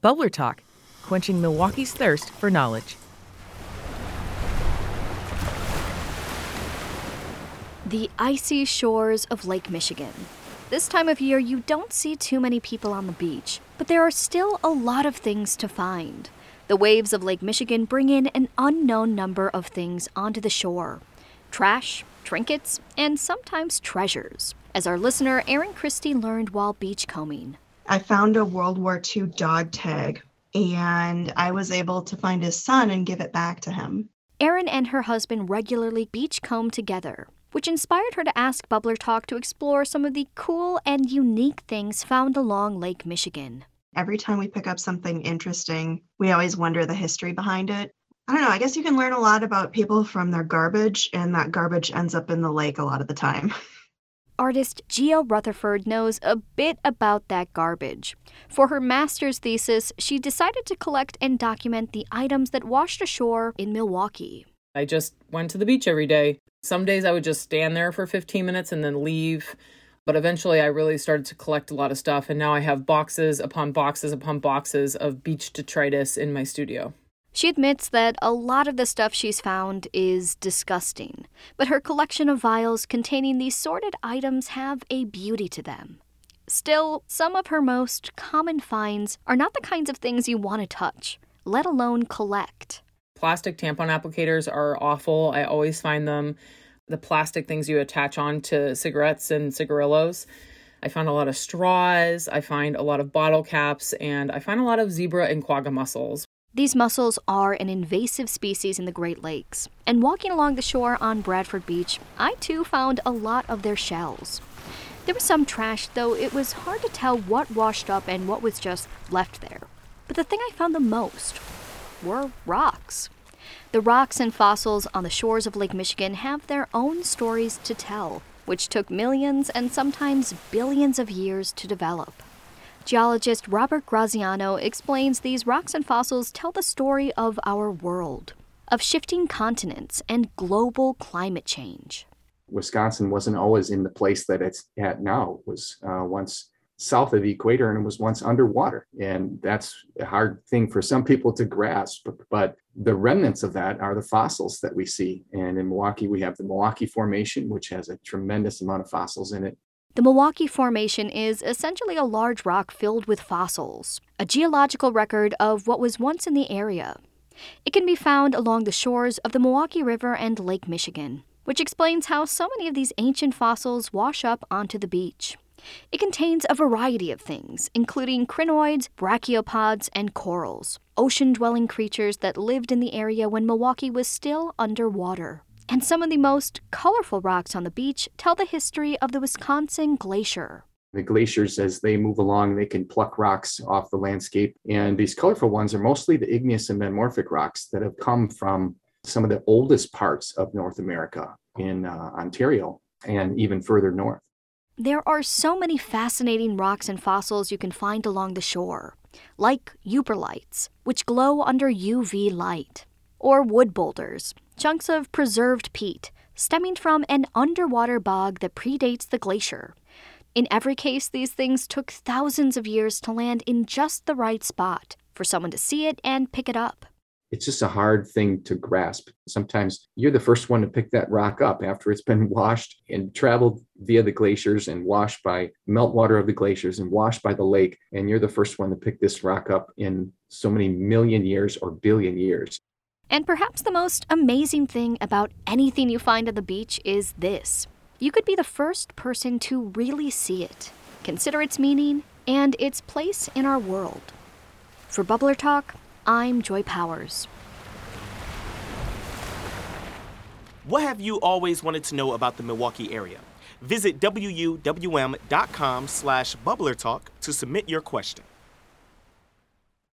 Bubbler Talk, quenching Milwaukee's thirst for knowledge. The icy shores of Lake Michigan. This time of year, you don't see too many people on the beach, but there are still a lot of things to find. The waves of Lake Michigan bring in an unknown number of things onto the shore trash, trinkets, and sometimes treasures, as our listener Erin Christie learned while beachcombing. I found a World War II dog tag and I was able to find his son and give it back to him. Erin and her husband regularly beachcomb together, which inspired her to ask Bubbler Talk to explore some of the cool and unique things found along Lake Michigan. Every time we pick up something interesting, we always wonder the history behind it. I don't know, I guess you can learn a lot about people from their garbage, and that garbage ends up in the lake a lot of the time. Artist Gia Rutherford knows a bit about that garbage. For her master's thesis, she decided to collect and document the items that washed ashore in Milwaukee. I just went to the beach every day. Some days I would just stand there for 15 minutes and then leave. But eventually I really started to collect a lot of stuff, and now I have boxes upon boxes upon boxes of beach detritus in my studio. She admits that a lot of the stuff she's found is disgusting, but her collection of vials containing these sorted items have a beauty to them. Still, some of her most common finds are not the kinds of things you want to touch, let alone collect. Plastic tampon applicators are awful. I always find them. The plastic things you attach on to cigarettes and cigarillos. I find a lot of straws, I find a lot of bottle caps, and I find a lot of zebra and quagga mussels. These mussels are an invasive species in the Great Lakes, and walking along the shore on Bradford Beach, I too found a lot of their shells. There was some trash, though it was hard to tell what washed up and what was just left there. But the thing I found the most were rocks. The rocks and fossils on the shores of Lake Michigan have their own stories to tell, which took millions and sometimes billions of years to develop. Geologist Robert Graziano explains these rocks and fossils tell the story of our world, of shifting continents and global climate change. Wisconsin wasn't always in the place that it's at now. It was uh, once south of the equator and it was once underwater. And that's a hard thing for some people to grasp. But the remnants of that are the fossils that we see. And in Milwaukee, we have the Milwaukee Formation, which has a tremendous amount of fossils in it. The Milwaukee Formation is essentially a large rock filled with fossils, a geological record of what was once in the area. It can be found along the shores of the Milwaukee River and Lake Michigan, which explains how so many of these ancient fossils wash up onto the beach. It contains a variety of things, including crinoids, brachiopods, and corals, ocean dwelling creatures that lived in the area when Milwaukee was still underwater. And some of the most colorful rocks on the beach tell the history of the Wisconsin Glacier. The glaciers, as they move along, they can pluck rocks off the landscape. And these colorful ones are mostly the igneous and metamorphic rocks that have come from some of the oldest parts of North America in uh, Ontario and even further north. There are so many fascinating rocks and fossils you can find along the shore, like yooperlites, which glow under UV light, or wood boulders, chunks of preserved peat stemming from an underwater bog that predates the glacier. In every case, these things took thousands of years to land in just the right spot for someone to see it and pick it up. It's just a hard thing to grasp. Sometimes you're the first one to pick that rock up after it's been washed and traveled via the glaciers and washed by meltwater of the glaciers and washed by the lake. And you're the first one to pick this rock up in so many million years or billion years. And perhaps the most amazing thing about anything you find at the beach is this you could be the first person to really see it, consider its meaning, and its place in our world. For Bubbler Talk, I'm Joy Powers. What have you always wanted to know about the Milwaukee area? Visit wuwm.com slash bubblertalk to submit your question.